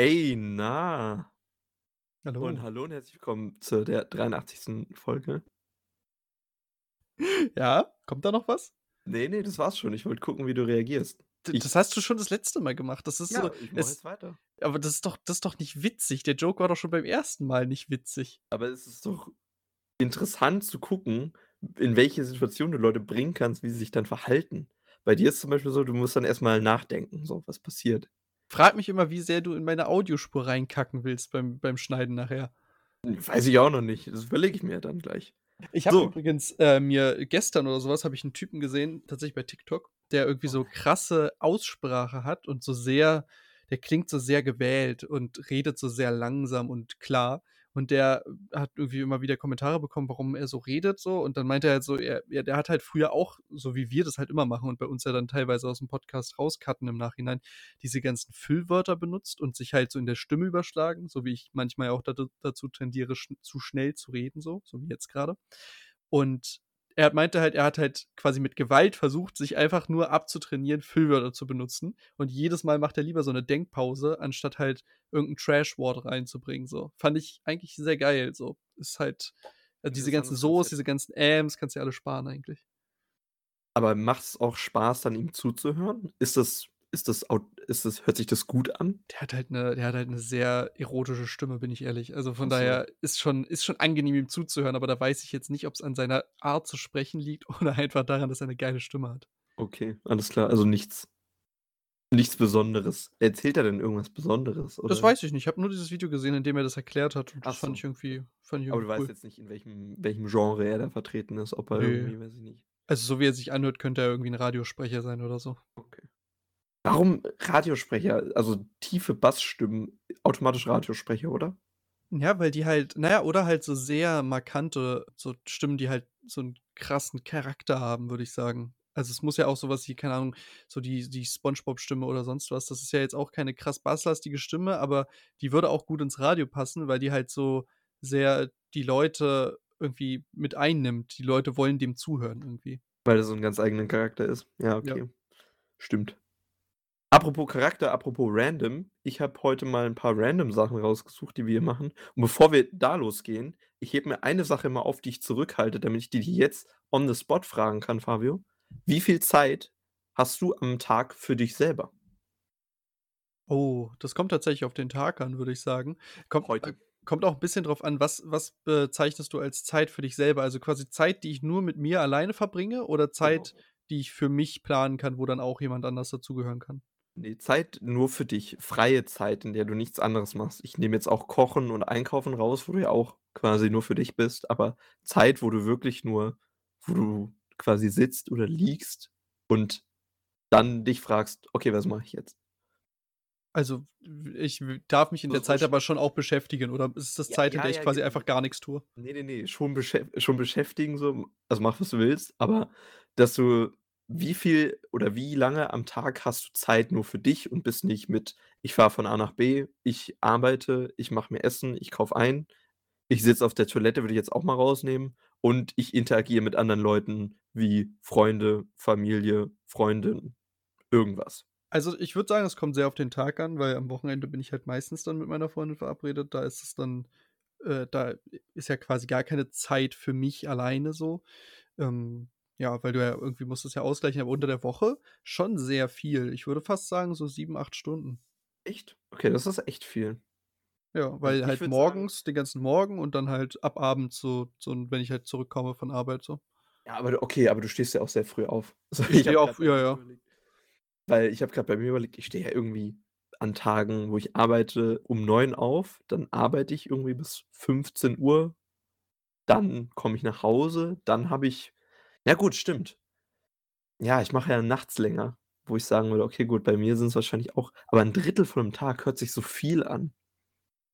Hey, na? Und Hallo. hallo und herzlich willkommen zu der 83. Folge. Ja, kommt da noch was? Ne, ne, das war's schon. Ich wollte gucken, wie du reagierst. D Ich das hast du schon das letzte Mal gemacht. Das ist ja, so ich mache es jetzt weiter. aber das ist doch das ist doch nicht witzig. Der Joke war doch schon beim ersten Mal nicht witzig. Aber es ist doch interessant zu gucken, in welche Situation du Leute bringen kannst, wie sie sich dann verhalten. Bei dir ist zum Beispiel so, du musst dann erst mal nachdenken, so, was passiert. Frage mich immer, wie sehr du in meine Audiospur reinkacken willst beim beim Schneiden nachher. Weiß ich auch noch nicht. Das überlege ich mir dann gleich. Ich habe So. übrigens, äh, mir gestern oder so was habe ich 'n Typen gesehen, tatsächlich bei TikTok, der irgendwie so krasse Aussprache hat und so sehr der klingt so sehr gewählt und redet so sehr langsam und klar. Und der hat irgendwie immer wieder Kommentare bekommen, warum er so redet so. Und dann meinte er halt so, er ja, der hat halt früher auch, so wie wir das halt immer machen und bei uns ja dann teilweise aus'm Podcast rauscutten im Nachhinein, diese ganzen Füllwörter benutzt und sich halt so in der Stimme überschlagen, so wie ich manchmal auch dazu tendiere, sch zu schnell zu reden so, so wie jetzt grade. Und er meinte halt, er hat halt quasi mit Gewalt versucht, sich einfach nur abzutrainieren, Füllwörter zu benutzen. Und jedes Mal macht er lieber so 'ne Denkpause, anstatt halt irgend 'n Trashwort reinzubringen so. Fand ich eigentlich sehr geil so. Ist halt äh, diese ganzen So's, diese ganzen Ähms kannst du dir alle sparen eigentlich. Aber macht's auch Spaß, dann ihm zuzuhören? Ist das ist das ist das hört sich das gut an? Der hat halt 'ne der hat halt 'ne sehr erotische Stimme, bin ich ehrlich. Also, von so. daher ist schon ist schon angenehm, ihm zuzuhören, aber da weiß ich jetzt nicht, ob's an seiner Art zu sprechen liegt oder einfach daran, dass er 'ne geile Stimme hat. Okay, alles klar. Also nichts nichts Besonderes. Erzählt er denn irgendwas Besonderes, Das oder? weiß ich nicht. Ich habe nur dieses Video gesehen, in dem er das erklärt hat und Ach das fand so. ich irgendwie fand ich Aber du irgendwie weißt cool. jetzt nicht, in welchem welchem Genre er da vertreten ist, ob er Ne. irgendwie weiß ich nicht. Also, so wie er sich anhört, könnte er irgendwie 'n Radiosprecher sein oder so. Okay. Warum Radiosprecher? Also, tiefe Bassstimmen, automatisch Radiosprecher, oder? Ja, weil die halt na ja, oder halt so sehr markante so Stimmen, die halt so 'n krassen Charakter haben, würde ich sagen. Also, es muss ja auch so was wie, keine Ahnung, so die die SpongeBob-Stimme oder sonst was. Das ist ja jetzt auch keine krass basslastige Stimme, aber die würde auch gut ins Radio passen, weil die halt so sehr die Leute irgendwie mit einnimmt. Die Leute wollen dem zuhören irgendwie. Weil er so 'n ganz eigenen Charakter ist. Ja, Ja. okay. Stimmt. Apropos Charakter, apropos random, ich habe heute mal 'n paar random Sachen rausgesucht, die wir hier machen. Und bevor wir da losgehen, ich hebe mir eine Sache mal auf, die ich zurückhalte, damit ich die dir jetzt on the spot fragen kann, Fabio. Wie viel Zeit hast du am Tag für dich selber? Oh, das kommt tatsächlich auf den Tag an, würde ich sagen. Kommt Heute. äh, kommt auch 'n bisschen drauf an, was was bezeichnest du als Zeit für dich selber? Also, quasi Zeit, die ich nur mit mir alleine verbringe oder Zeit, Genau. die ich für mich planen kann, wo dann auch jemand anders dazugehören kann? Ne, Zeit nur für dich, freie Zeit, in der du nichts anderes machst. Ich nehme jetzt auch Kochen und Einkaufen raus, wo du ja auch quasi nur für dich bist, aber Zeit, wo du wirklich nur wo du quasi sitzt oder liegst und dann dich fragst: „Okay, was mache ich jetzt?“ Also, ich darf mich in der Zeit aber schon auch beschäftigen oder ist das Ja, Zeit, in ja, der ich ja, quasi einfach gar nix tue? Ne, ne, ne, schon beschäf schon beschäftigen so, also, mach, was du willst, aber dass du wie viel oder wie lange am Tag hast du Zeit nur für dich und bist nicht mit: „Ich fahre von A nach B, ich arbeite, ich mache mir Essen, ich kaufe ein, ich sitze auf der Toilette“, würde ich jetzt auch mal rausnehmen, und ich interagiere mit anderen Leuten wie Freunde, Familie, Freundin, irgendwas. Also, ich würde sagen, es kommt sehr auf den Tag an, weil am Wochenende bin ich halt meistens dann mit meiner Freundin verabredet. Da ist es dann äh, da ist ja quasi gar keine Zeit für mich alleine so. Ähm, ja, weil du ja irgendwie musst es ja ausgleichen, aber unter der Woche schon sehr viel. Ich würde fast sagen, so 7, 8 Stunden. Echt? Okay, das ist echt viel. Ja, Also, weil ich halt würde sagen morgens den ganzen Morgen und dann halt ab Abend so so wenn ich halt zurückkomme von Arbeit so. Ja, aber du okay, aber du stehst ja auch sehr früh auf. So, Ich stehe auf bei ja, ja. überlegt weil ich habe grad bei mir überlegt, ich stehe ja irgendwie an Tagen, wo ich arbeite, um 9 auf, dann arbeite ich irgendwie bis 15:00, dann komme ich nach Hause, dann habe ich ja gut, stimmt. Ja, ich mache ja nachts länger, wo ich sagen würde: „Okay, gut, bei mir sind's wahrscheinlich auch“ aber 1/3 von 'nem Tag hört sich so viel an.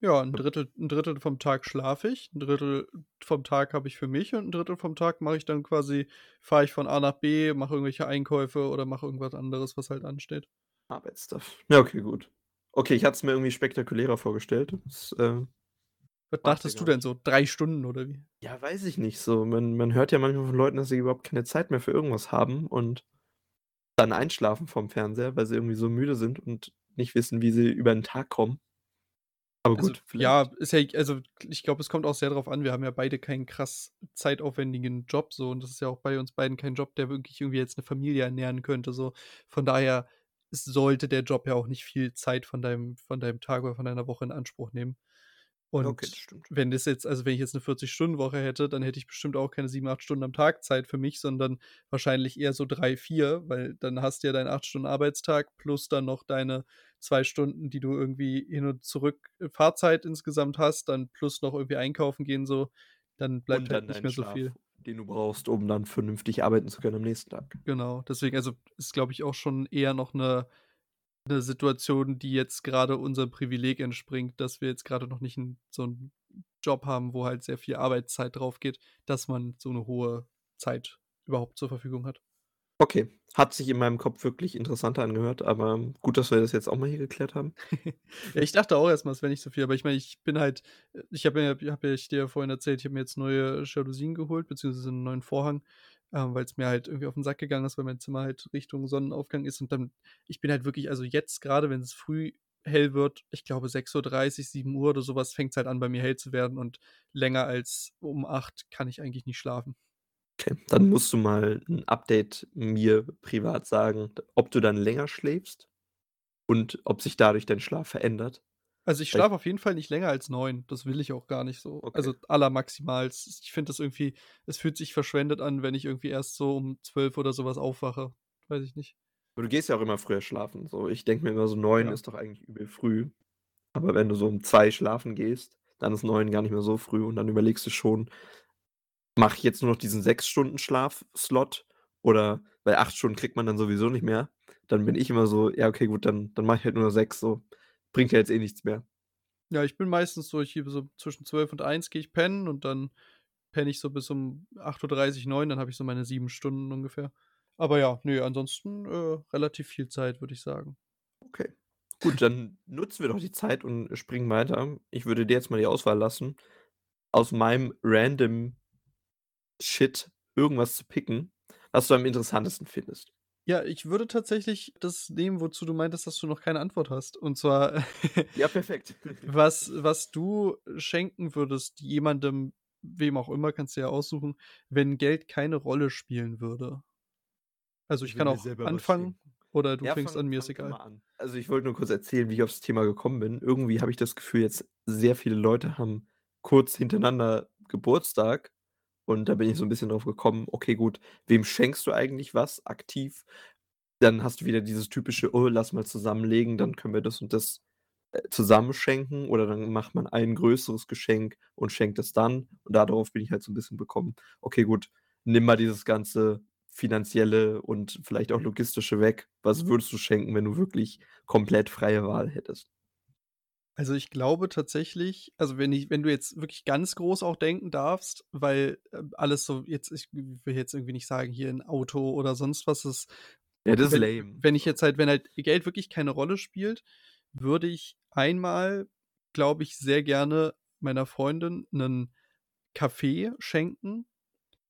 Ja, 1/3 1/3 vom Tag schlafe ich, 1/3 vom Tag habe ich für mich und 1/3 vom Tag mache ich dann quasi fahre ich von A nach B, mache irgendwelche Einkäufe oder mache irgendwas anderes, was halt ansteht. Arbeitsstuff. Ja, okay, gut. Okay, ich hatte es mir irgendwie spektakulärer vorgestellt. Das, äh Was ja dachtest du denn so? 3 Stunden oder wie? Ja, weiß ich nicht so. Man man hört ja manchmal von Leuten, dass sie überhaupt keine Zeit mehr für irgendwas haben und dann einschlafen vorm Fernseher, weil sie irgendwie so müde sind und nicht wissen, wie sie über 'n Tag kommen. Aber Also, gut, ja, vielleicht ist ja also, ich glaube, es kommt auch sehr drauf an. Wir haben ja beide keinen krass zeitaufwendigen Job so und das ist ja auch bei uns beiden kein Job, der wirklich irgendwie jetzt 'ne Familie ernähren könnte so. Von daher sollte der Job ja auch nicht viel Zeit von deinem von deinem Tag oder von deiner Woche in Anspruch nehmen. Okay, das Und wenn das jetzt also, wenn ich jetzt 'ne 40-Stunden-Woche hätte, dann hätte ich bestimmt auch keine 7, 8 Stunden am Tag Zeit für mich, sondern wahrscheinlich eher so 3, 4, weil dann hast du ja deinen 8 Stunden Arbeitstag plus dann noch deine 2 Stunden, die du irgendwie hin und zurück Fahrzeit insgesamt hast, dann plus noch irgendwie einkaufen gehen so, dann bleibt Und halt dann nicht deinen mehr so Schlaf, viel. den du brauchst, um dann vernünftig arbeiten zu können am nächsten Tag. Genau, deswegen also, ist, glaube ich, auch schon eher noch 'ne 'ne Situation, die jetzt grade unserem Privileg entspringt, dass wir jetzt grade noch nicht 'n so 'n Job haben, wo halt sehr viel Arbeitszeit draufgeht, dass man so 'ne hohe Zeit überhaupt zur Verfügung hat. Okay, hat sich in meinem Kopf wirklich interessanter angehört, aber gut, dass wir das jetzt auch mal hier geklärt haben. Ja, ich dachte auch erst mal, es wäre nicht so viel, aber ich meine, ich bin halt ich habe ja habe ja ich dir ja vorhin erzählt, ich habe mir jetzt neue Jalousien geholt, beziehungsweise 'n neuen Vorhang, ähm, weil's mir halt irgendwie auf 'n Sack gegangen ist, weil mein Zimmer halt Richtung Sonnenaufgang ist und dann ich bin halt wirklich also, jetzt grade, wenn es früh hell wird, ich glaube 6:30, 7:00 oder so was, fängt's halt an, bei mir hell zu werden und länger als um 8 kann ich eigentlich nicht schlafen. Okay, dann musst du mal 'n Update mir privat sagen, ob du dann länger schläfst und ob sich dadurch dein Schlaf verändert. Also, ich schlafe auf jeden Fall nicht länger als 9. Das will ich auch gar nicht so. Okay. Also, allermaximalst. Ich finde das irgendwie es fühlt sich verschwendet an, wenn ich irgendwie erst so um 12 oder so was aufwache. Weiß ich nicht. Aber du gehst ja auch immer früher schlafen, so. Ich denke mir immer so 9 Ja. ist doch eigentlich übel früh. Aber wenn du so um 2 schlafen gehst, dann ist 9 gar nicht mehr so früh und dann überlegst du schon: „Mache ich jetzt nur noch diesen 6 Stunden Schlaf-Slot oder“ weil 8 Stunden kriegt man dann sowieso nicht mehr. Dann bin ich immer so: „Ja, okay, gut, dann dann mache ich halt nur noch 6 so. Bringt ja jetzt eh nichts mehr.“ Ja, ich bin meistens so ich so zwischen 12 und 1 gehe ich pennen und dann penne ich so bis um 8:30, 9, dann habe ich so meine 7 Stunden ungefähr. Aber ja, ne, ansonsten, äh, relativ viel Zeit, würde ich sagen. Okay. Gut, dann nutzen wir doch die Zeit und springen weiter. Ich würde dir jetzt mal die Auswahl lassen, aus meinem random Shit irgendwas zu picken, was du am interessantesten findest. Ja, ich würde tatsächlich das nehmen, wozu du meintest, dass du noch keine Antwort hast. Und zwar, Ja, perfekt. was was du schenken würdest jemandem, wem auch immer, kannst du ja aussuchen, wenn Geld keine Rolle spielen würde. Also, ich kann auch anfangen oder du Ja, fängst fang an, mir ist egal. an. Also, ich wollte nur kurz erzählen, wie ich aufs Thema gekommen bin. Irgendwie habe ich das Gefühl, jetzt sehr viele Leute haben kurz hintereinander Geburtstag und da bin ich so 'n bisschen drauf gekommen: „Okay, gut, wem schenkst du eigentlich was aktiv?“ Dann hast du wieder dieses typische: „Oh, lass mal zusammenlegen, dann können wir das und das, äh, zusammen schenken.“ Oder dann macht man ein größeres Geschenk und schenkt es dann. Und darauf bin ich halt so 'n bisschen gekommen: „Okay, gut, nimm mal dieses ganze Finanzielle und vielleicht auch Logistische weg. Was würdest du schenken, wenn du wirklich komplett freie Wahl hättest?“ Also, ich glaube tatsächlich also, wenn ich wenn du jetzt wirklich ganz groß auch denken darfst, weil, äh, alles so jetzt ich will jetzt irgendwie nicht sagen, hier 'n Auto oder sonst was ist Ja, das ist wenn lame, wenn ich jetzt halt wenn halt Geld wirklich keine Rolle spielt, würde ich einmal, glaube ich, sehr gerne meiner Freundin 'nen Café schenken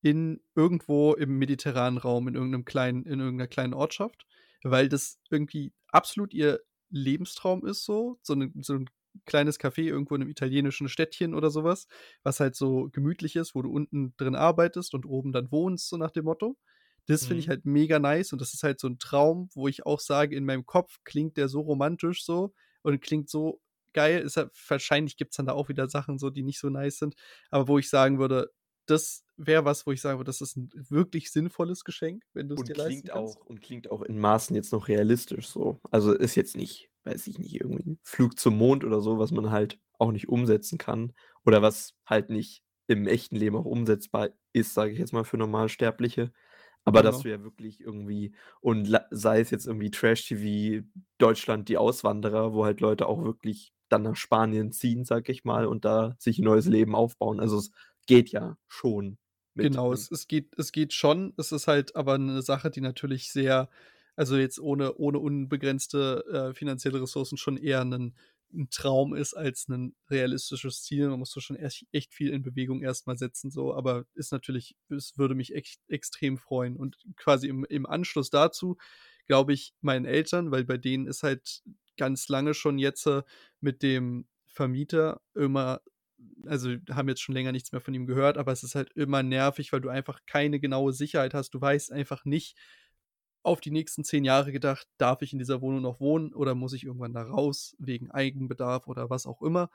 in irgendwo im mediterranen Raum, in irgend 'nem kleinen in irgend 'ner kleinen Ortschaft, weil das irgendwie absolut ihr Lebenstraum ist so, so 'ne so 'n kleines Café irgendwo in 'nem italienischen Städtchen oder so was, halt so gemütlich ist, wo du unten drin arbeitest und oben dann wohnst, so nach dem Motto. Das finde ich Mhm. halt mega nice und das ist halt so 'n Traum, wo ich auch sage, in meinem Kopf klingt der so romantisch so und klingt so geil. Ist halt wahrscheinlich gibt's dann da auch wieder Sachen so, die nicht so nice sind, aber wo ich sagen würde, das wäre was, wo ich würde, das ist 'n wirklich sinnvolles Geschenk, wenn du's Und dir leisten klingt kannst. auch und klingt auch in Maßen jetzt noch realistisch so. Also, ist jetzt nicht, weiß ich nicht, irgendwie 'n Flug zum Mond oder so, was man halt auch nicht umsetzen kann oder was halt nicht im echten Leben auch umsetzbar ist, sage ich jetzt mal für Normalsterbliche. Aber dass Genau. du ja wirklich irgendwie und sei es jetzt irgendwie Trash-TV, Deutschland, die Auswanderer, wo halt Leute auch wirklich dann nach Spanien ziehen, sage ich mal, und da sich 'n neues Leben aufbauen. Also, es geht ja schon Genau, es es geht es geht schon. Es ist halt aber 'ne Sache, die natürlich sehr also, jetzt ohne ohne unbegrenzte, äh, finanzielle Ressourcen schon eher 'nen 'n Traum ist als 'nen realistisches Ziel. Man muss da schon echt echt viel in Bewegung erst mal setzen so, aber ist natürlich es würde mich echt extrem freuen. Und quasi im im Anschluss dazu glaube ich meinen Eltern, weil bei denen ist halt ganz lange schon jetzt mit dem Vermieter immer also, haben jetzt schon länger nichts mehr von ihm gehört, aber es ist halt immer nervig, weil du einfach keine genaue Sicherheit hast. Du weißt einfach nicht auf die nächsten 10 Jahre gedacht, darf ich in dieser Wohnung noch wohnen oder muss ich irgendwann da raus wegen Eigenbedarf oder was auch immer.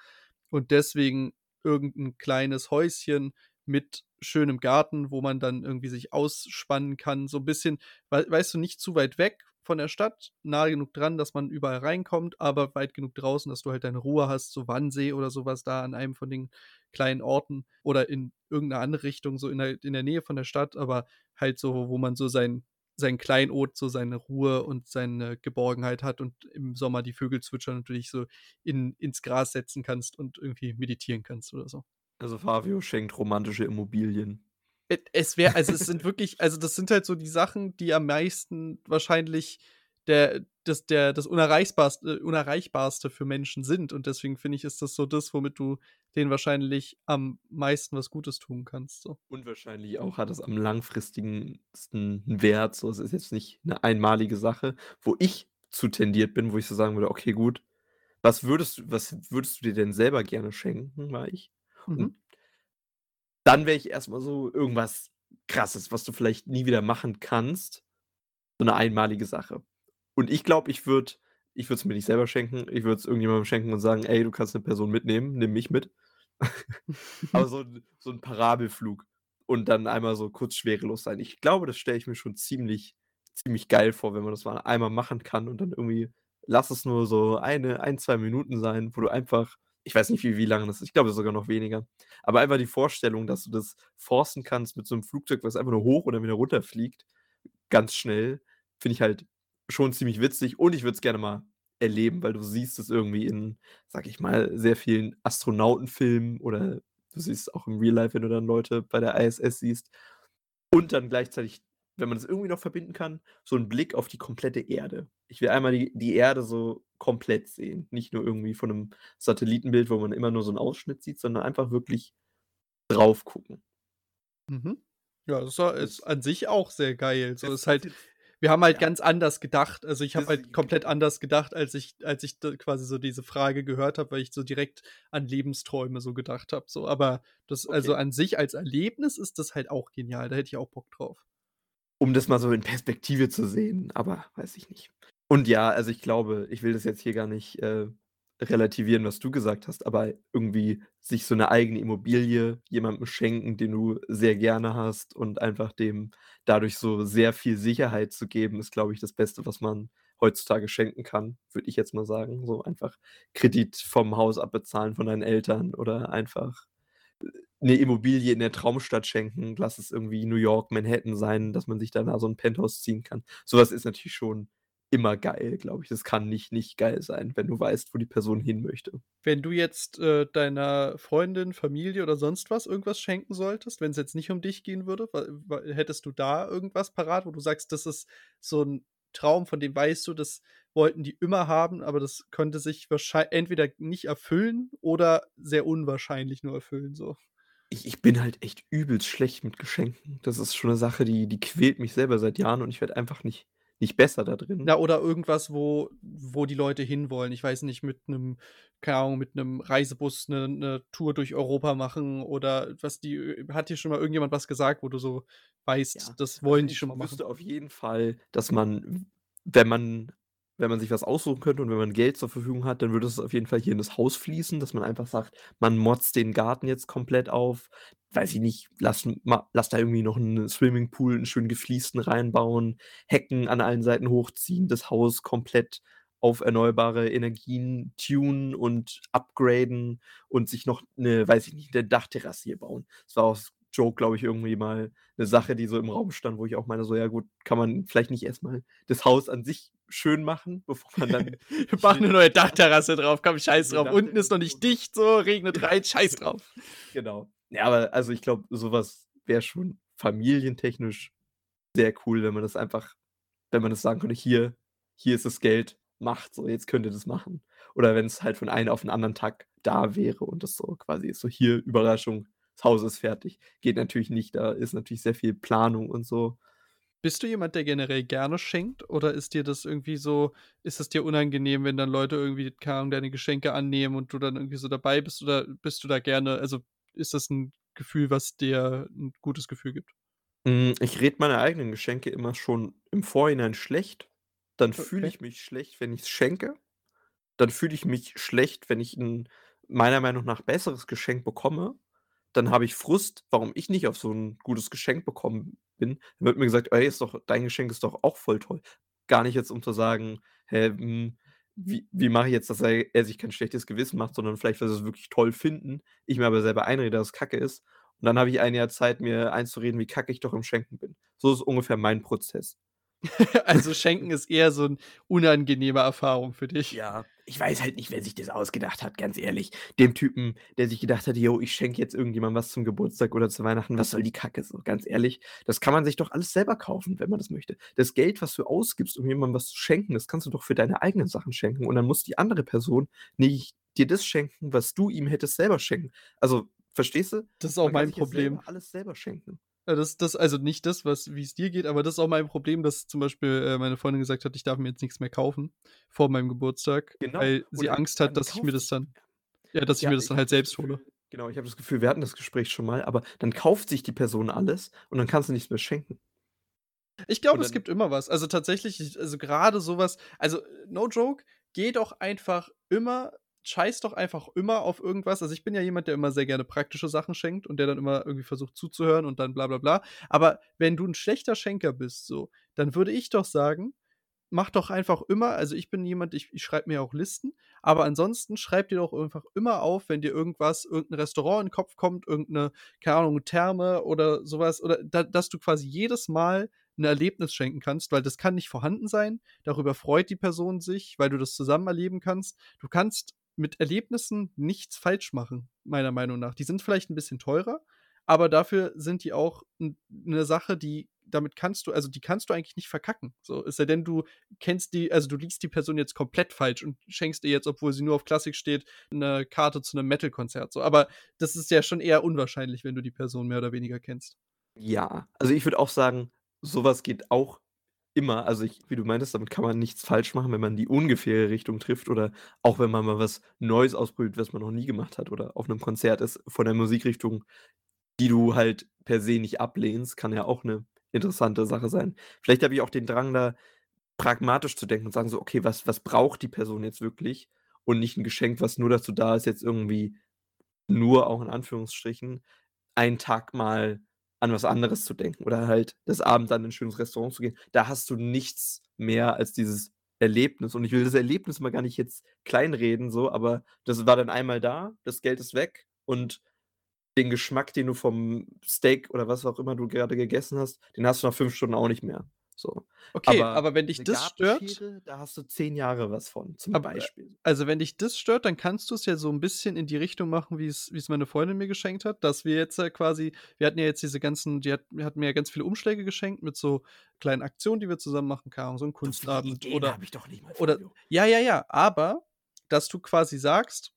Und deswegen irgendein kleines Häuschen mit schönem Garten, wo man dann irgendwie sich ausspannen kann, so 'n bisschen, wei weißt du, nicht zu weit weg von der Stadt, nahe genug dran, dass man überall reinkommt, aber weit genug draußen, dass du halt deine Ruhe hast, so Wannsee oder so was da an einem von den kleinen Orten oder in irgend 'ne andere Richtung, so in der in der Nähe von der Stadt, aber halt so, wo man so sein sein Kleinod, so seine Ruhe und seine Geborgenheit hat und im Sommer die Vögel zwitschern und du dich so in ins Gras setzen kannst und irgendwie meditieren kannst oder so. Also, Fabio schenkt romantische Immobilien. E es wäre also, es sind wirklich also, das sind halt so die Sachen, die am meisten wahrscheinlich der das der das Unerreichbarste Unerreichbarste für Menschen sind und deswegen finde ich, ist das so das, womit du denen wahrscheinlich am meisten was Gutes tun kannst, so. Und wahrscheinlich auch hat es am langfristigsten Wert, so. Es ist jetzt nicht 'ne einmalige Sache, wo ich zu tendiert bin, wo ich so sagen würde: „Okay, gut, was würdest du was würdest du dir denn selber gerne schenken?“, war ich. Und Mhm. Dann wäre ich erst mal so irgendwas Krasses, was du vielleicht nie wieder machen kannst, so 'ne einmalige Sache. Und ich glaube, ich würde ich würde es mir nicht selber schenken, ich würde es irgendjemandem schenken und sagen: „Ey, du kannst 'ne Person mitnehmen, nimm mich mit.“ Aber so so 'n Parabelflug und dann einmal so kurz schwerelos sein. Ich glaube, das stelle ich mir schon ziemlich ziemlich geil vor, wenn man das mal einmal machen kann und dann irgendwie lass es nur so eine ein, 2 Minuten sein, wo du einfach ich weiß nicht, wie wie lange das ist, ich glaube sogar noch weniger. Aber einfach die Vorstellung, dass du das forcen kannst mit so 'nem Flugzeug, was einfach nur hoch und dann wieder runterfliegt, ganz schnell, finde ich halt schon ziemlich witzig und ich würde es gerne mal erleben, weil du siehst es irgendwie in, sage ich mal, sehr vielen Astronautenfilmen oder du siehst es auch im Real Life, wenn du dann Leute bei der ISS siehst. Und dann gleichzeitig, wenn man das irgendwie noch verbinden kann, so 'n Blick auf die komplette Erde. Ich will einmal die die Erde so komplett sehen, nicht nur irgendwie von 'nem Satellitenbild, wo man immer nur so 'n Ausschnitt sieht, sondern einfach wirklich drauf gucken. Mhm. Ja, das ist an sich auch sehr geil. So ist halt wir haben halt ja. ganz anders gedacht. Also, ich habe halt komplett genau. anders gedacht, als ich als ich quasi so diese Frage gehört habe, weil ich so direkt an Lebensträume so gedacht habe, so. Aber das also, Okay. an sich als Erlebnis ist das halt auch genial. Da hätte ich auch Bock drauf. Um das mal so in Perspektive zu sehen, aber weiß ich nicht. Und ja, also, ich glaube, ich will das jetzt hier gar nicht, äh, relativieren, was du gesagt hast, aber irgendwie sich so 'ne eigene Immobilie jemandem schenken, den du sehr gerne hast und einfach dem dadurch so sehr viel Sicherheit zu geben, ist, glaube ich, das Beste, was man heutzutage schenken kann, würde ich jetzt mal sagen. So einfach Kredit vom Haus abbezahlen von deinen Eltern oder einfach, äh, 'ne Immobilie in der Traumstadt schenken. Lass es irgendwie New York, Manhattan sein, dass man sich da so 'n Penthouse ziehen kann. So was ist natürlich schon immer geil, glaube ich. Das kann nicht nicht geil sein, wenn du weißt, wo die Person hin möchte. Wenn du jetzt, äh, deiner Freundin, Familie oder sonst was irgendwas schenken solltest, wenn's jetzt nicht um dich gehen würde, hättest du da irgendwas parat, wo du sagst, das ist so 'n Traum, von dem weißt du, das wollten die immer haben, aber das könnte sich wahrschei entweder nicht erfüllen oder sehr unwahrscheinlich nur erfüllen, so? Ich ich bin halt echt übelst schlecht mit Geschenken. Das ist schon 'ne Sache, die die quält mich selber seit Jahren und ich werde einfach nicht nicht besser da drin. Ja, oder irgendwas, wo wo die Leute hinwollen. Ich weiß nicht, mit 'nem keine Ahnung, mit 'nem Reisebus 'ne 'ne Tour durch Europa machen oder was die hat dir schon mal irgendjemand was gesagt, wo du so weißt, Ja, das also, wollen die ich schon mal machen? wüsste auf jeden Fall, dass man, wenn man wenn man sich was aussuchen könnte und wenn man Geld zur Verfügung hat, dann würde es auf jeden Fall hier in das Haus fließen, dass man einfach sagt, man motzt den Garten jetzt komplett auf. Weiß ich nicht, lass lass da irgendwie noch 'n Swimmingpool, 'n schön gefliesten reinbauen, Hecken an allen Seiten hochziehen, das Haus komplett auf erneuerbare Energien tunen und upgraden und sich noch 'ne, weiß ich nicht, 'ne Dachterrasse hier bauen. Das war aus Joke, glaube ich, irgendwie mal 'ne Sache, die so im Raum stand, wo ich auch meine so: „Ja gut, kann man vielleicht nicht erst mal das Haus an sich schön machen, bevor man dann Mach 'ne hier neue Dachterrasse drauf, komm, scheiß drauf. Unten ist noch nicht dicht so, regnet rein, scheiß drauf. Genau. Ja, aber also, ich glaube, so was wäre schon familientechnisch sehr cool, wenn man das einfach wenn man das sagen könnte: „Hier hier ist das Geld, macht so, jetzt könnt ihr das machen.“ Oder wenn's halt von einen auf 'n anderen Tag da wäre und das so quasi ist so: „Hier, Überraschung, das Haus ist fertig.“ Geht natürlich nicht, da ist natürlich sehr viel Planung und so. Bist du jemand, der generell gerne schenkt oder ist dir das irgendwie so ist es dir unangenehm, wenn dann Leute irgendwie, keine Ahnung, deine Geschenke annehmen und du dann irgendwie so dabei bist oder bist du da gerne also, ist das 'n Gefühl, was dir 'n gutes Gefühl gibt? Hm, ich rede meine eigenen Geschenke immer schon im Vorhinein schlecht. Dann fühle Okay. ich mich schlecht, wenn ich's schenke. Dann fühle ich mich schlecht, wenn ich 'n meiner Meinung nach besseres Geschenk bekomme. Dann habe ich Frust, warum ich nicht auf so 'n gutes Geschenk bekommen bin. Dann wird mir gesagt: „Ey, ist doch dein Geschenk ist doch auch voll toll.“ Gar nicht jetzt, um zu sagen: „Hä, hm, wie wie mache ich jetzt, dass er er sich kein schlechtes Gewissen macht“, sondern vielleicht, weil sie's wirklich toll finden, ich mir aber selber einrede, dass es Kacke ist. Und dann habe ich ein Jahr Zeit, mir einzureden, wie kacke ich doch im Schenken bin. So ist ungefähr mein Prozess. Also, Schenken ist eher so 'n unangenehme Erfahrung für dich. Ja, ich weiß halt nicht, wer sich das ausgedacht hat, ganz ehrlich. Dem Typen, der sich gedacht hat: „Jo, ich schenke jetzt irgendjemandem was zum Geburtstag oder zu Weihnachten. Was soll die Kacke?“ So, ganz ehrlich, das kann man sich doch alles selber kaufen, wenn man das möchte. Das Geld, was du ausgibst, um jemandem was zu schenken, das kannst du doch für deine eigenen Sachen schenken und dann muss die andere Person nicht dir das schenken, was du ihm hättest selber schenken also, verstehst du? Das ist auch Man mein Problem. alles selber schenken. Ja, das das also, nicht das, was wie's dir geht, aber das ist auch mein Problem, dass zum Beispiel, äh, meine Freundin gesagt hat, ich darf mir jetzt nix mehr kaufen vor meinem Geburtstag, Genau. weil sie dann Angst hat, dass ich mir das dann ja, dass ich Ja, mir das dann halt selbst hole. Genau, ich habe das Gefühl, wir hatten das Gespräch schon mal, aber dann kauft sich die Person alles und dann kannst du nichts mehr schenken. Ich glaube, es gibt immer was. Also, tatsächlich, ich also, grade so was also, no joke, geh doch einfach immer scheiß doch einfach immer auf irgendwas. Also, ich bin ja jemand, der immer sehr gerne praktische Sachen schenkt und der dann immer irgendwie versucht zuzuhören und dann bla bla bla. Aber wenn du 'n schlechter Schenker bist so, dann würde ich doch sagen, mach doch einfach immer also, ich bin jemand, ich ich schreibe mir auch Listen, aber ansonsten schreib dir doch einfach immer auf, wenn dir irgendwas irgend 'n Restaurant in 'n Kopf kommt, irgend 'ne, keine Ahnung, Therme oder so was oder da dass du quasi jedes Mal 'n Erlebnis schenken kannst, weil das kann nicht vorhanden sein. Darüber freut die Person sich, weil du das zusammen erleben kannst. Du kannst mit Erlebnissen nichts falsch machen, meiner Meinung nach. Die sind vielleicht 'n bisschen teurer, aber dafür sind die auch 'n 'ne Sache, die damit kannst du also, die kannst du eigentlich nicht verkacken. So, es sei denn, du kennst die also, du liegst die Person jetzt komplett falsch und schenkst ihr jetzt, obwohl sie nur auf Klassik steht, 'ne Karte zu 'nem Metal-Konzert so. Aber das ist ja schon eher unwahrscheinlich, wenn du die Person mehr oder weniger kennst. Ja, also, ich würde auch sagen, so was geht auch immer. Also, ich wie du meintest, damit kann man nichts falsch machen, wenn man die ungefähre Richtung trifft oder auch wenn man mal was Neues ausprobiert, was man noch nie gemacht hat oder auf 'nem Konzert ist von der Musikrichtung, die du halt per se nicht ablehnst, kann ja auch 'ne interessante Sache sein. Vielleicht habe ich auch den Drang, da pragmatisch zu denken und sagen so: „Okay, was was braucht die Person jetzt wirklich?“ Und nicht 'n Geschenk, was nur dazu da ist, jetzt irgendwie nur auch in Anführungsstrichen, einen Tag mal an was anderes zu denken oder halt das Abend dann in 'n schönes Restaurant zu gehen. Da hast du nichts mehr als dieses Erlebnis und ich will das Erlebnis mal gar nicht jetzt kleinreden so, aber das war dann einmal da, das Geld ist weg und den Geschmack, den du vom Steak oder was auch immer du gerade gegessen hast, den hast du nach 5 Stunden auch nicht mehr, so. Okay, Aber aber wenn dich das stört da hast du 10 Jahre was von, zum ab äh, Beispiel. also, wenn dich das stört, dann kannst du's ja so 'n bisschen in die Richtung machen, wie's wie's meine Freundin mir geschenkt hat, dass wir jetzt ja quasi wir hatten ja jetzt diese ganzen die hat hat mir ja ganz viele Umschläge geschenkt mit so kleinen Aktionen, die wir zusammen machen, Ahnung, so 'n So viele Kunstabend oder habe ich doch nicht mal, oder ja, ja, ja, aber dass du quasi sagst,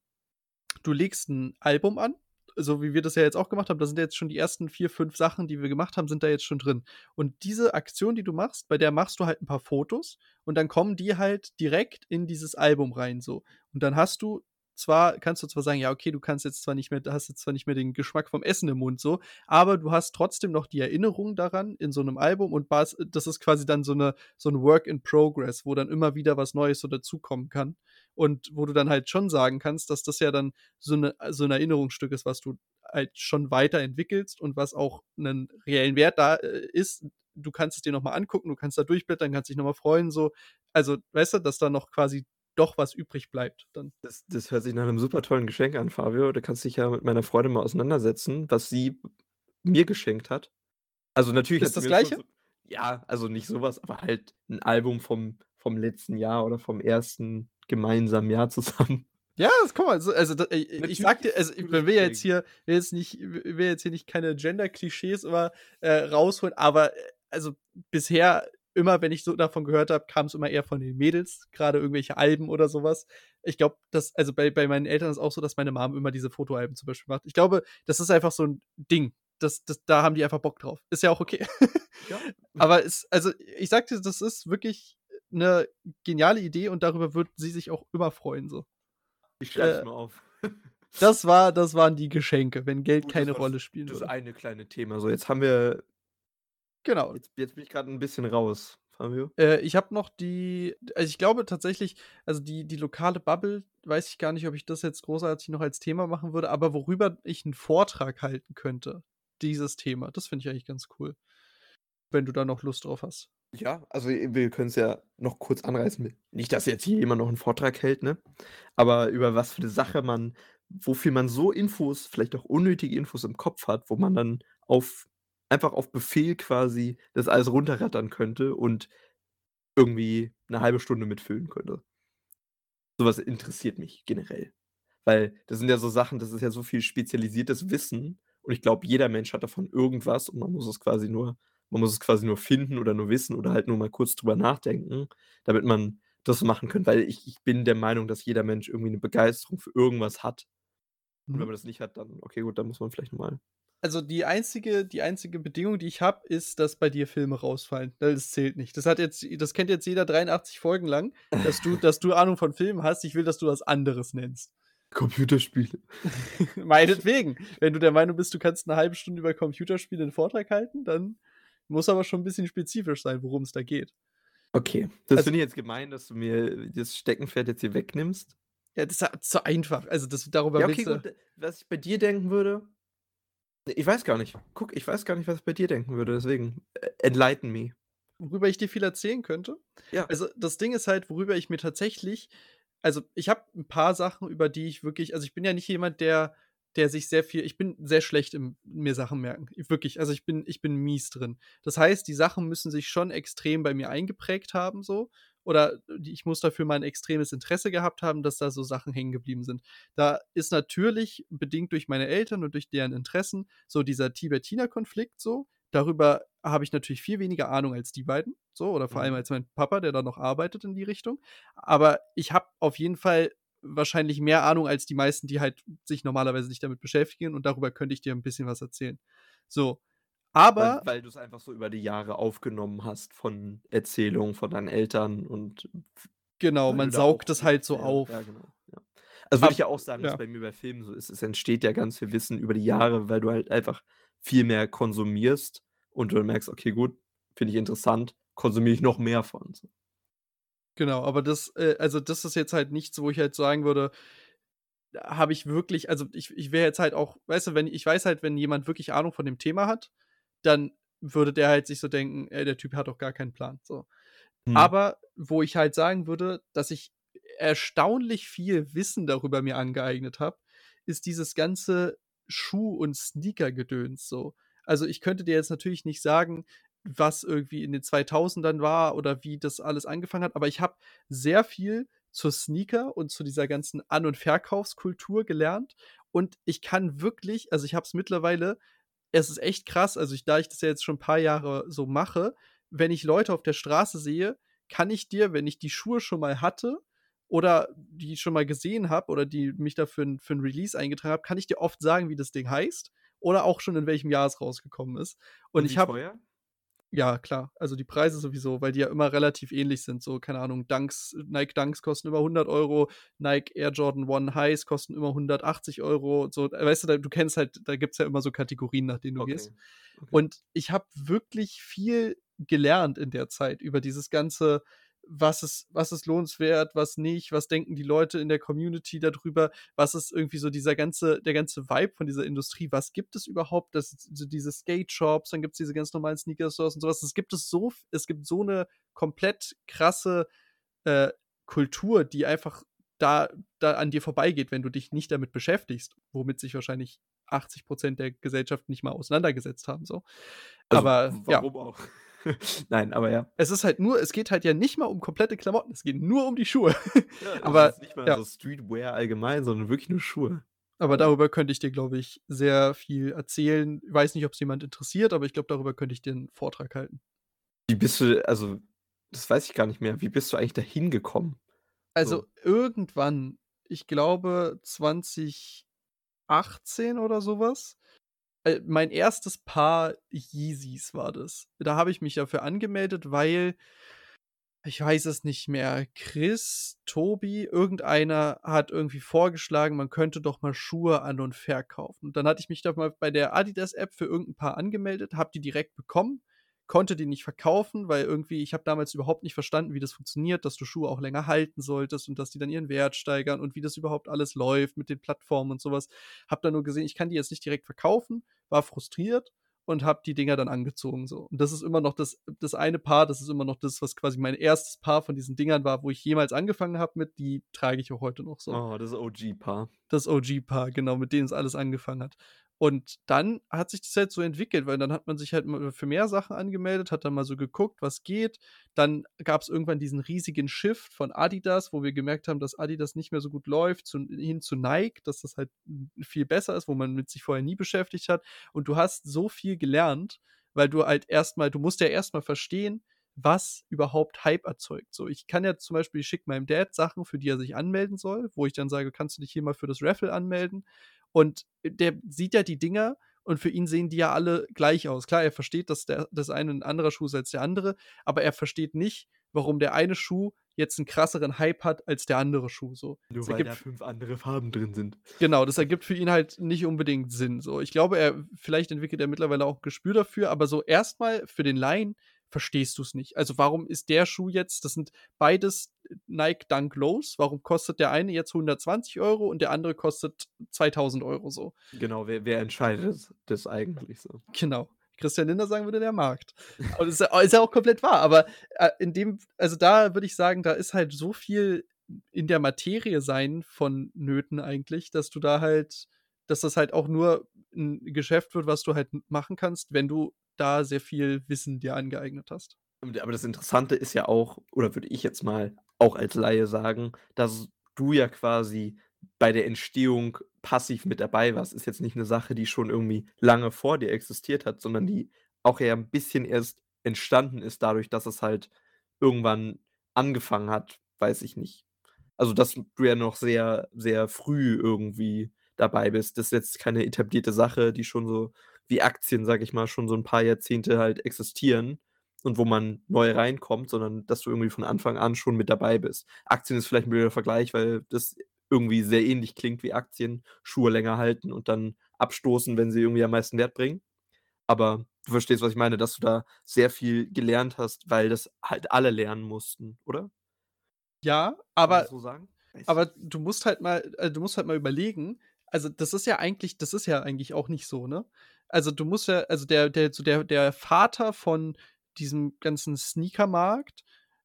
du legst 'n Album an, so wie wir das ja jetzt auch gemacht haben. Da sind ja jetzt schon die ersten 4, 5 Sachen, die wir gemacht haben, sind da jetzt schon drin. Und diese Aktion, die du machst, bei der machst du halt 'n paar Fotos und dann kommen die halt direkt in dieses Album rein so. Und dann hast du zwar kannst du zwar sagen: „Ja, okay, du kannst jetzt zwar nicht mehr hast jetzt zwar nicht mehr den Geschmack vom Essen im Mund so“, aber du hast trotzdem noch die Erinnerung daran in so 'nem Album und das ist quasi dann so 'ne so 'n Work in Progress, wo dann immer wieder was Neues so dazukommen kann und wo du dann halt schon sagen kannst, dass das ja dann so 'ne so 'n Erinnerungsstück ist, was du halt schon weiterentwickelst und was auch 'nen reellen Wert da, äh, ist. Du kannst es dir noch mal angucken, du kannst da durchblättern, kannst dich noch mal freuen so. Also, weißt du, dass da noch quasi doch was übrig bleibt dann. Das das hört sich nach 'nem super tollen Geschenk an, Fabio. Da kannst dich ja mit meiner Freundin mal auseinandersetzen, was sie mir geschenkt hat. Also, natürlich Ist das Gleiche? so ja, also, nicht so was, aber halt 'n Album vom vom letzten Jahr oder vom 1. gemeinsamen Jahr zusammen. Ja, das guck mal, so also, da i i ich Natürlich sage dir ist das also, ich will jetzt hier will jetzt nicht will jetzt hier nicht keine Gender-Klischees immer, äh, rausholen, aber, äh, also, bisher immer, wenn ich so davon gehört habe, kam's immer eher von den Mädels, grade irgendwelche Alben oder so was. Ich glaube, dass also, bei bei meinen Eltern ist auch so, dass meine Mom immer diese Fotoalben zum Beispiel macht. Ich glaube, das ist einfach so 'n Ding. das, das, da haben die einfach Bock drauf. Ist ja auch okay. Ja. Aber es, also ich sagte, das ist wirklich eine geniale Idee und darüber würden sie sich auch immer freuen. So. Ich schreibe äh, mal auf. das, war, das waren die Geschenke, wenn Geld Gut, keine Rolle spielt. Das, das eine kleine Thema. So, jetzt haben wir. Genau. Jetzt, jetzt bin ich gerade ein bisschen raus. Fabio? Äh, ich habe noch die, also ich glaube tatsächlich, also die, die lokale Bubble, weiß ich gar nicht, ob ich das jetzt großartig noch als Thema machen würde, aber worüber ich einen Vortrag halten könnte, dieses Thema, das finde ich eigentlich ganz cool. Wenn du da noch Lust drauf hast. Ja, also wir können es ja noch kurz anreißen. Nicht, dass jetzt hier jemand noch einen Vortrag hält, ne? Aber über was für eine Sache man, wofür man so Infos, vielleicht auch unnötige Infos im Kopf hat, wo man dann auf einfach auf Befehl quasi das alles runterrattern könnte und irgendwie eine halbe Stunde mitfüllen könnte. Sowas interessiert mich generell. Weil das sind ja so Sachen, das ist ja so viel spezialisiertes Wissen und ich glaube, jeder Mensch hat davon irgendwas und man muss es quasi nur man muss es quasi nur finden oder nur wissen oder halt nur mal kurz drüber nachdenken, damit man das machen könnte. Weil ich ich bin der Meinung, dass jeder Mensch irgendwie eine Begeisterung für irgendwas hat. Und wenn mhm. man das nicht hat, dann okay, gut, dann muss man vielleicht noch mal also die einzige, die einzige Bedingung, die ich habe, ist, dass bei dir Filme rausfallen. Das zählt nicht. Das hat jetzt, das kennt jetzt jeder 83 Folgen lang, dass du, dass du Ahnung von Filmen hast. Ich will, dass du was anderes nennst. Computerspiele. Meinetwegen. Wenn du der Meinung bist, du kannst eine halbe Stunde über Computerspiele einen Vortrag halten, dann muss aber schon ein bisschen spezifisch sein, worum es da geht. Okay. Das also, finde ich jetzt gemein, dass du mir das Steckenpferd jetzt hier wegnimmst. Ja, das ist zu einfach. Also das, darüber ja, okay, gut. Was ich bei dir denken würde, ich weiß gar nicht. Guck, ich weiß gar nicht, was ich bei dir denken würde, deswegen äh, enlighten me. Worüber ich dir viel erzählen könnte? Ja. Also, das Ding ist halt, worüber ich mir tatsächlich also, ich habe ein paar Sachen, über die ich wirklich also, ich bin ja nicht jemand, der der sich sehr viel ich bin sehr schlecht im mir Sachen merken. Wirklich, also, ich bin ich bin mies drin. Das heißt, die Sachen müssen sich schon extrem bei mir eingeprägt haben so oder ich muss dafür mal ein extremes Interesse gehabt haben, dass da so Sachen hängen geblieben sind. Da ist natürlich bedingt durch meine Eltern und durch deren Interessen so dieser Tibetiner-Konflikt so. Darüber habe ich natürlich viel weniger Ahnung als die beiden, so oder vor allem mhm. als mein Papa, der da noch arbeitet in die Richtung. Aber ich habe auf jeden Fall wahrscheinlich mehr Ahnung als die meisten, die halt sich normalerweise nicht damit beschäftigen und darüber könnte ich dir ein bisschen was erzählen. So, aber. Weil, weil du es einfach so über die Jahre aufgenommen hast von Erzählungen von deinen Eltern und. Genau, man saugt es halt so ja, auf. Ja, genau. Ja. Also würde ich ja auch sagen, dass bei mir bei Filmen so ist. Es entsteht ja ganz viel Wissen über die Jahre, weil du halt einfach viel mehr konsumierst und du merkst, okay, gut, finde ich interessant, konsumiere ich noch mehr von. So. Genau, aber das, äh, also das ist jetzt halt nichts, wo ich halt sagen würde, habe ich wirklich, also ich, ich wäre jetzt halt auch, weißt du, wenn ich weiß halt, wenn jemand wirklich Ahnung von dem Thema hat, dann würde der halt sich so denken, ey, der Typ hat doch gar keinen Plan. So. Mhm. Aber wo ich halt sagen würde, dass ich erstaunlich viel Wissen darüber mir angeeignet habe, ist dieses ganze Schuh- und Sneaker-Gedöns so. Also ich könnte dir jetzt natürlich nicht sagen, was irgendwie in den 2000ern war oder wie das alles angefangen hat, aber ich habe sehr viel zur Sneaker und zu dieser ganzen An- und Verkaufskultur gelernt. Und ich kann wirklich, also ich habe es mittlerweile es ist echt krass, also ich, da ich das ja jetzt schon ein paar Jahre so mache, wenn ich Leute auf der Straße sehe, kann ich dir, wenn ich die Schuhe schon mal hatte oder die schon mal gesehen habe oder die mich dafür für ein Release eingetragen habe, kann ich dir oft sagen, wie das Ding heißt oder auch schon in welchem Jahr es rausgekommen ist. Und, Und ich habe ja, klar. Also die Preise sowieso, weil die ja immer relativ ähnlich sind. So, keine Ahnung, Dunks, Nike Dunks kosten immer 100 Euro, Nike Air Jordan One Highs kosten immer 180 Euro. So, weißt du, du kennst halt, da gibt es ja immer so Kategorien, nach denen du okay. gehst. Okay. Und ich habe wirklich viel gelernt in der Zeit über dieses ganze was ist, was ist lohnenswert, was nicht, was denken die Leute in der Community darüber, was ist irgendwie so dieser ganze, der ganze Vibe von dieser Industrie, was gibt es überhaupt, das, so diese Skate-Shops, dann gibt es diese ganz normalen Sneaker-Stores und sowas, es gibt es so, es gibt so eine komplett krasse äh, Kultur, die einfach da, da an dir vorbeigeht, wenn du dich nicht damit beschäftigst, womit sich wahrscheinlich 80 Prozent der Gesellschaft nicht mal auseinandergesetzt haben, so. Also, Aber warum ja. auch? Nein, aber ja. Es ist halt nur, es geht halt ja nicht mal um komplette Klamotten, es geht nur um die Schuhe. Ja, aber es ist nicht mal ja. so Streetwear allgemein, sondern wirklich nur Schuhe. Aber darüber könnte ich dir, glaube ich, sehr viel erzählen. Ich weiß nicht, ob es jemand interessiert, aber ich glaube, darüber könnte ich dir einen Vortrag halten. Wie bist du, also, das weiß ich gar nicht mehr. Wie bist du eigentlich dahin gekommen? Also, so. irgendwann, ich glaube 2018 oder sowas, Äh, mein 1. Paar Yeezys war das. Da habe ich mich dafür angemeldet, weil ich weiß es nicht mehr, Chris, Tobi, irgendeiner hat irgendwie vorgeschlagen, man könnte doch mal Schuhe an und verkaufen. Und dann hatte ich mich da mal bei der Adidas-App für irgendein Paar angemeldet, habe die direkt bekommen, konnte die nicht verkaufen, weil irgendwie ich habe damals überhaupt nicht verstanden, wie das funktioniert, dass du Schuhe auch länger halten solltest und dass die dann ihren Wert steigern und wie das überhaupt alles läuft mit den Plattformen und sowas. Habe dann nur gesehen, ich kann die jetzt nicht direkt verkaufen, war frustriert und habe die Dinger dann angezogen so. Und das ist immer noch das das eine Paar, das ist immer noch das, was quasi mein erstes Paar von diesen Dingern war, wo ich jemals angefangen habe mit, die trage ich auch heute noch so. Oh, das OG-Paar. Das OG-Paar, genau, mit denen es alles angefangen hat. Und dann hat sich das halt so entwickelt, weil dann hat man sich halt für mehr Sachen angemeldet, hat dann mal so geguckt, was geht. Dann gab es irgendwann diesen riesigen Shift von Adidas, wo wir gemerkt haben, dass Adidas nicht mehr so gut läuft, zu, hin zu Nike, dass das halt viel besser ist, wo man mit sich vorher nie beschäftigt hat. Und du hast so viel gelernt, weil du halt erstmal, du musst ja erstmal verstehen, was überhaupt Hype erzeugt. So, ich kann ja zum Beispiel, ich schicke meinem Dad Sachen, für die er sich anmelden soll, wo ich dann sage, kannst du dich hier mal für das Raffle anmelden? Und der sieht ja die Dinger und für ihn sehen die ja alle gleich aus. Klar, er versteht, dass der, das eine ein anderer Schuh ist als der andere, aber er versteht nicht, warum der eine Schuh jetzt einen krasseren Hype hat als der andere Schuh. So. Nur das weil ergibt, da fünf andere Farben drin sind. Genau, das ergibt für ihn halt nicht unbedingt Sinn. So. Ich glaube, er vielleicht entwickelt er mittlerweile auch ein Gespür dafür, aber so erstmal für den Laien verstehst du es nicht. Also warum ist der Schuh jetzt, das sind beides Nike Dunk Lows, warum kostet der eine jetzt 120 Euro und der andere kostet 2000 Euro so? Genau, wer, wer entscheidet das eigentlich so? Genau. Christian Linder sagen würde, der Markt. Und ist, ist ja auch komplett wahr, aber äh, in dem, also da würde ich sagen, da ist halt so viel in der Materie sein von Nöten eigentlich, dass du da halt, dass das halt auch nur ein Geschäft wird, was du halt machen kannst, wenn du da sehr viel Wissen dir angeeignet hast. Aber das Interessante ist ja auch, oder würde ich jetzt mal auch als Laie sagen, dass du ja quasi bei der Entstehung passiv mit dabei warst. Ist jetzt nicht eine Sache, die schon irgendwie lange vor dir existiert hat, sondern die auch eher ein bisschen erst entstanden ist dadurch, dass es halt irgendwann angefangen hat, weiß ich nicht. Also, dass du ja noch sehr, sehr früh irgendwie dabei bist. Das ist jetzt keine etablierte Sache, die schon so wie Aktien, sage ich mal, schon so ein paar Jahrzehnte halt existieren und wo man neu reinkommt, sondern dass du irgendwie von Anfang an schon mit dabei bist. Aktien ist vielleicht ein blöder Vergleich, weil das irgendwie sehr ähnlich klingt wie Aktien, Schuhe länger halten und dann abstoßen, wenn sie irgendwie am meisten Wert bringen. Aber du verstehst, was ich meine, dass du da sehr viel gelernt hast, weil das halt alle lernen mussten, oder? Ja, aber so aber du musst halt mal äh, du musst halt mal überlegen, also das ist ja eigentlich das ist ja eigentlich auch nicht so, ne? Also du musst ja also der der so der der Vater von diesem ganzen Sneakermarkt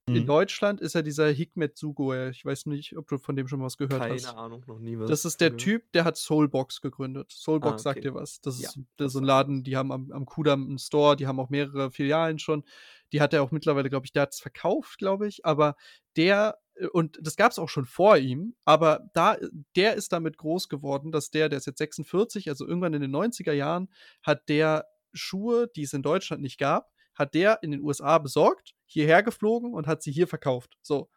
in Mhm. Deutschland ist ja dieser Hikmet Zugoer. Ich weiß nicht, ob du von dem schon was gehört hast. Keine Ahnung, noch nie was Das ist der. Typ, der hat Soulbox gegründet. Ah, Soulbox sagt okay. dir was. Das Ja, ist, das so ein sagt Laden, die haben am, am Kudamm einen Store, die haben auch mehrere Filialen schon. Die hat er auch mittlerweile, glaube ich, der hat es verkauft, glaube ich. Aber der, äh, und das gab es auch schon vor ihm, aber da, der ist damit groß geworden, dass der, der ist jetzt 46, also irgendwann in den 90er Jahren, hat der Schuhe, die es in Deutschland nicht gab, hat der in den USA besorgt, hierher geflogen und hat sie hier verkauft. So.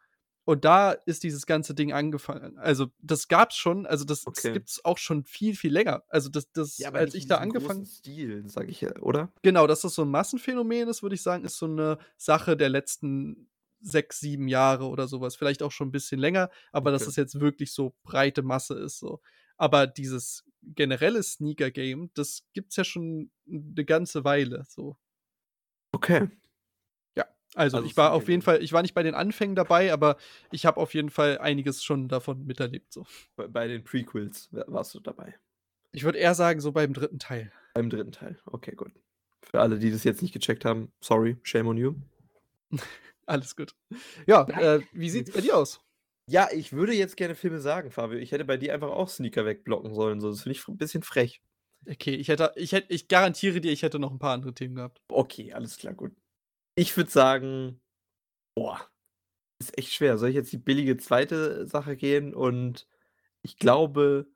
Und da ist dieses ganze Ding angefangen. Also, das gab's schon, also das, das Okay. gibt's auch schon viel, viel länger. Also, das, das, Ja, als ich da angefangen Stil, sage ich ja, oder? Genau, dass das so ein Massenphänomen ist, würde ich sagen, ist so eine Sache der letzten sechs, sieben Jahre oder sowas. Vielleicht auch schon ein bisschen länger, aber dass Okay. das jetzt wirklich so breite Masse ist. So. Aber dieses generelle Sneaker-Game, das gibt's ja schon eine ganze Weile. So. Okay. Ja, also, Also ich war auf jeden. Fall, ich war nicht bei den Anfängen dabei, aber ich habe auf jeden Fall einiges schon davon miterlebt. So. Bei, bei den Prequels wa- warst du dabei. Ich würde eher sagen, so beim dritten Teil. Beim dritten Teil. Okay, gut. Für alle, die das jetzt nicht gecheckt haben, sorry, shame on you. Alles gut. Ja, äh, wie sieht's bei dir aus? Ja, ich würde jetzt gerne Filme sagen, Fabio. Ich hätte bei dir einfach auch Sneaker wegblocken sollen. So. Das finde ich ein bisschen frech. Okay, ich hätte, ich hätte, ich garantiere dir, ich hätte noch ein paar andere Themen gehabt. Okay, alles klar, gut. Ich würde sagen, boah, ist echt schwer. Soll ich jetzt die billige zweite Sache gehen? Und ich glaube,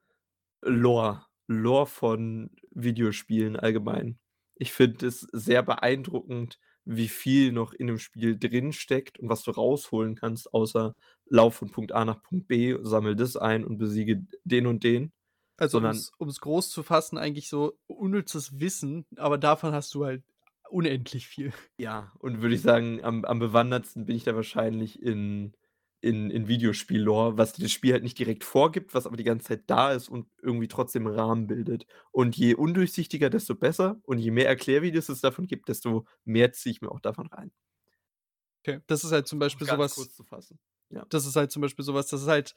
Lore. Lore von Videospielen allgemein. Ich finde es sehr beeindruckend, wie viel noch in dem Spiel drinsteckt und was du rausholen kannst, außer Lauf von Punkt A nach Punkt B, sammel das ein und besiege den und den. Also, um's um's groß zu fassen, eigentlich so unnützes Wissen, aber davon hast du halt unendlich viel. Ja, und würde ich sagen, am am bewandertsten bin ich da wahrscheinlich in in in Videospiel-Lore, was das Spiel halt nicht direkt vorgibt, was aber die ganze Zeit da ist und irgendwie trotzdem Rahmen bildet. Und je undurchsichtiger, desto besser und je mehr Erklärvideos es davon gibt, desto mehr ziehe ich mir auch davon rein. Okay, das ist halt zum Um es Beispiel so ganz was kurz zu fassen, ja. das ist halt zum Beispiel so was, das ist halt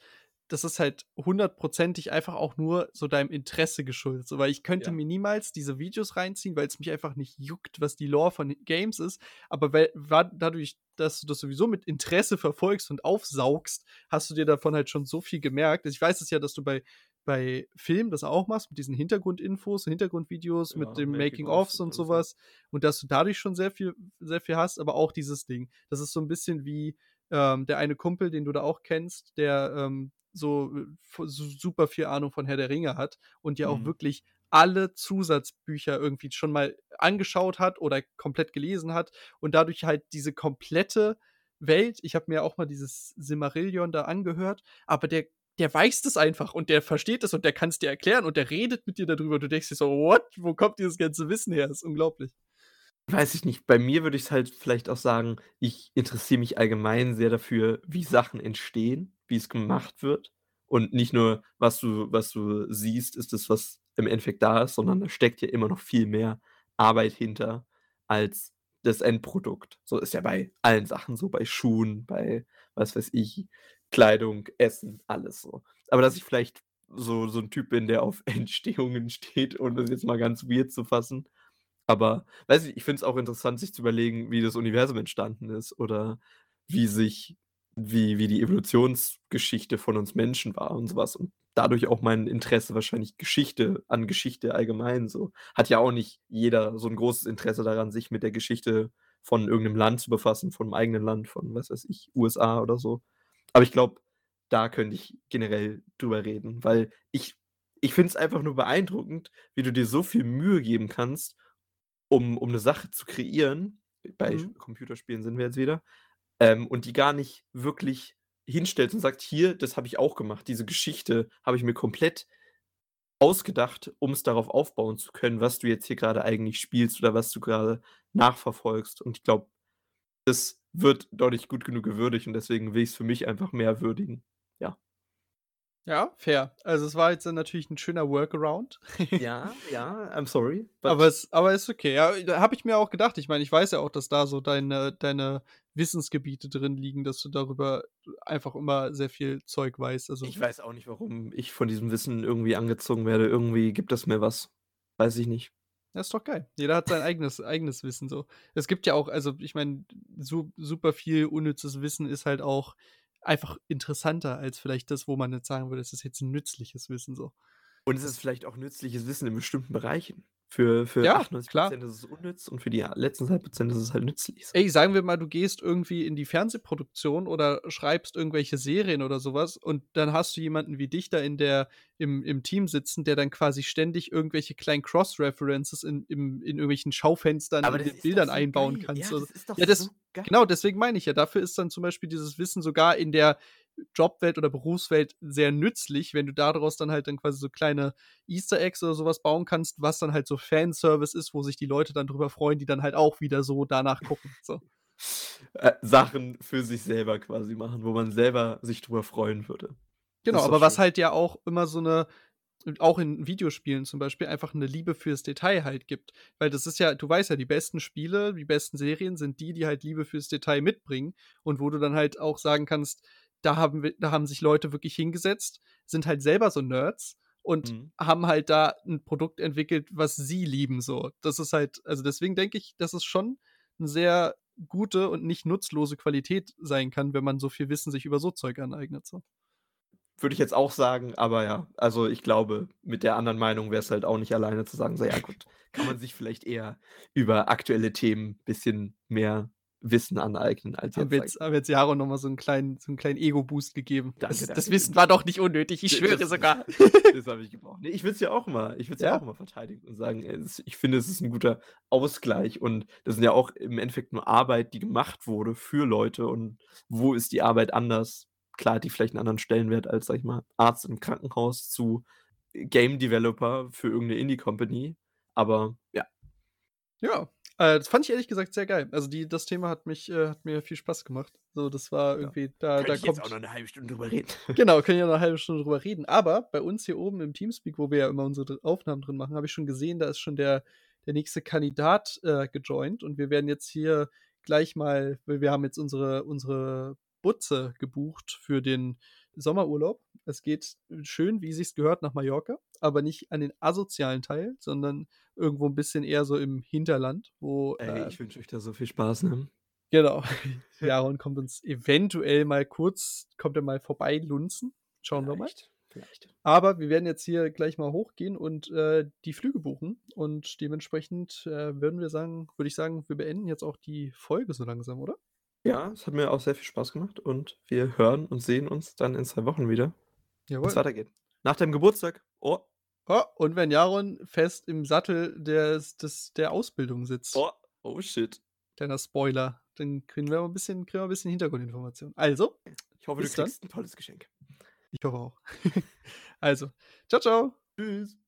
das ist halt hundertprozentig einfach auch nur so deinem Interesse geschuldet, so. Weil ich könnte Ja. mir niemals diese Videos reinziehen, weil's mich einfach nicht juckt, was die Lore von Games ist. Aber weil dadurch, dass du das sowieso mit Interesse verfolgst und aufsaugst, hast du dir davon halt schon so viel gemerkt. Also, ich weiß es ja, dass du bei bei Filmen das auch machst mit diesen Hintergrundinfos, Hintergrundvideos, Ja, mit dem Making Making-ofs ofs und und so alles, was und dass du dadurch schon sehr viel sehr viel hast, aber auch dieses Ding. Das ist so 'n bisschen wie, ähm, der eine Kumpel, den du da auch kennst, der, ähm, so, äh, su super viel Ahnung von Herr der Ringe hat und ja auch Mhm. wirklich alle Zusatzbücher irgendwie schon mal angeschaut hat oder komplett gelesen hat und dadurch halt diese komplette Welt ich habe mir auch mal dieses Silmarillion da angehört, aber der der weiß das einfach und der versteht das und der kann's dir erklären und der redet mit dir da drüber. Du denkst dir so: „What? Wo kommt dieses ganze Wissen her?“ Ist unglaublich. Weiß ich nicht. Bei mir würde ich's halt vielleicht auch sagen, ich interessiere mich allgemein sehr dafür, wie Sachen entstehen, wie es gemacht wird und nicht nur, was du was du siehst, ist das, was im Endeffekt da ist, sondern da steckt ja immer noch viel mehr Arbeit hinter als das Endprodukt. So ist ja bei allen Sachen so, bei Schuhen, bei, was weiß ich, Kleidung, Essen, alles so. Aber dass ich vielleicht so so 'n Typ bin, der auf Entstehungen steht, um das jetzt mal ganz weird zu fassen. Aber weiß nicht, ich finde es auch interessant, sich zu überlegen, wie das Universum entstanden ist oder wie sich wie wie die Evolutionsgeschichte von uns Menschen war und so was und dadurch auch mein Interesse wahrscheinlich Geschichte an Geschichte allgemein so. Hat ja auch nicht jeder so 'n großes Interesse daran, sich mit der Geschichte von irgend 'nem Land zu befassen, vom eigenen Land, von, was weiß ich, USA oder so. Aber ich glaube, da könnte ich generell drüber reden, weil ich ich finde es einfach nur beeindruckend, wie du dir so viel Mühe geben kannst, um um 'ne Sache zu kreieren. Bei Mhm. Computerspielen sind wir jetzt wieder, ähm, und die gar nicht wirklich hinstellst und sagst: „Hier, das habe ich auch gemacht. Diese Geschichte habe ich mir komplett ausgedacht, um's darauf aufbauen zu können, was du jetzt hier grade eigentlich spielst oder was du grade nachverfolgst.“ Und ich glaube, das wird dort nicht gut genug gewürdigt und deswegen will ich's für mich einfach mehr würdigen, ja. Ja, fair. Also, es war jetzt natürlich 'n schöner Workaround. Ja, ja, I'm sorry, Aber es aber ist okay. Ja, habe ich mir auch gedacht. Ich meine, ich weiß ja auch, dass da so deine deine Wissensgebiete drin liegen, dass du darüber einfach immer sehr viel Zeug weißt, also Ich weiß auch nicht, warum ich von diesem Wissen irgendwie angezogen werde. Irgendwie gibt es mir was. Weiß ich nicht. Ja, ist doch geil. Jeder hat sein eigenes eigenes Wissen so. Es gibt ja auch also, ich meine, su super viel unnützes Wissen ist halt auch einfach interessanter als vielleicht das, wo man jetzt sagen würde, das ist jetzt 'n nützliches Wissen so. Und es ist vielleicht auch nützliches Wissen in bestimmten Bereichen. Für für Ja, 98 klar. ist es unnütz und für die letzten 2% ist es halt nützlich. Ey, sagen wir mal, du gehst irgendwie in die Fernsehproduktion oder schreibst irgendwelche Serien oder so was und dann hast du jemanden wie dich da in der im im Team sitzen, der dann quasi ständig irgendwelche kleinen Cross-References in im in irgendwelchen Schaufenstern Aber in den Bildern so einbauen geil. kannst. Ja, das ist doch ja, das so geil. genau, deswegen meine ich ja, dafür ist dann zum Beispiel dieses Wissen sogar in der Jobwelt oder Berufswelt sehr nützlich, wenn du daraus dann halt dann quasi so kleine Easter Eggs oder so was bauen kannst, was dann halt so Fanservice ist, wo sich die Leute dann drüber freuen, die dann halt auch wieder so danach gucken, so. Äh, Sachen für sich selber quasi machen, wo man selber sich drüber freuen würde. Genau, aber was schön. halt ja auch immer so 'ne auch in Videospielen zum Beispiel einfach 'ne Liebe fürs Detail halt gibt. Weil das ist ja du weißt ja, die besten Spiele, die besten Serien sind die, die halt Liebe fürs Detail mitbringen und wo du dann halt auch sagen kannst, da haben wir da haben sich Leute wirklich hingesetzt, sind halt selber so Nerds und Mhm. haben halt da 'n Produkt entwickelt, was sie lieben so. Das ist halt also, deswegen denke ich, dass es schon 'ne sehr gute und nicht nutzlose Qualität sein kann, wenn man so viel Wissen sich über so Zeug aneignet, so. Würde ich jetzt auch sagen, aber ja, also, ich glaube, mit der anderen Meinung wär's halt auch nicht alleine zu sagen, so: „Ja gut, kann man sich vielleicht eher über aktuelle Themen bisschen mehr Wissen aneignen als Haben jetzt, wir sage ich jetzt haben wir jetzt Jaro noch mal so 'n kleinen so kleinen Ego-Boost gegeben. Danke, Das das danke. Wissen war doch nicht unnötig, ich schwöre das sogar. das habe ich gebraucht. Ne, ich würde es ja auch immer ich würde ja auch immer verteidigen und sagen, äh, ich finde, es ist 'n guter Ausgleich und das sind ja auch im Endeffekt nur Arbeit, die gemacht wurde für Leute und wo ist die Arbeit anders? Klar hat die vielleicht 'n anderen Stellenwert als, sage ich mal, Arzt im Krankenhaus zu Game Developer für irgendeine Indie Company, aber ja. Ja, äh, das fand ich ehrlich gesagt sehr geil. Also die das Thema hat mich äh, hat mir viel Spaß gemacht. So, das war Ja. irgendwie da Könnte da ich jetzt kommt auch noch 'ne halbe Stunde drüber reden. Genau, können ja noch 'ne halbe Stunde drüber reden. Aber bei uns hier oben im Teamspeak, wo wir ja immer unsere Aufnahmen drin machen, habe ich schon gesehen, da ist schon der der nächste Kandidat, äh, gejoint und wir werden jetzt hier gleich mal weil wir haben jetzt unsere unsere Butze gebucht für den Sommerurlaub. Es geht schön, wie sich's gehört, nach Mallorca, aber nicht an den asozialen Teil, sondern irgendwo 'n bisschen eher so im Hinterland, wo, Ey, äh ich wünsche euch da so viel Spaß, ne? Genau. Jaron kommt uns eventuell mal kurz kommt er mal vorbeilunzen. Schauen wir mal. Vielleicht, vielleicht. Aber wir werden jetzt hier gleich mal hochgehen und, äh, die Flüge buchen und dementsprechend, äh, würden wir sagen würde ich sagen, wir beenden jetzt auch die Folge so langsam, oder? Ja, es hat mir auch sehr viel Spaß gemacht und wir hören und sehen uns dann in 2 Wochen wieder, Jawohl. weitergeht. Nach deinem Geburtstag. Oh. Oh, und wenn Jaron fest im Sattel des des der Ausbildung sitzt. Oh, oh shit. Kleiner Spoiler. Dann kriegen wir mal 'n bisschen kriegen wir 'n bisschen Hintergrundinformation. Also, Ich hoffe, du bis dann. kriegst 'n tolles Geschenk. Ich hoffe auch. Also, tschau, tschau. Tschüss.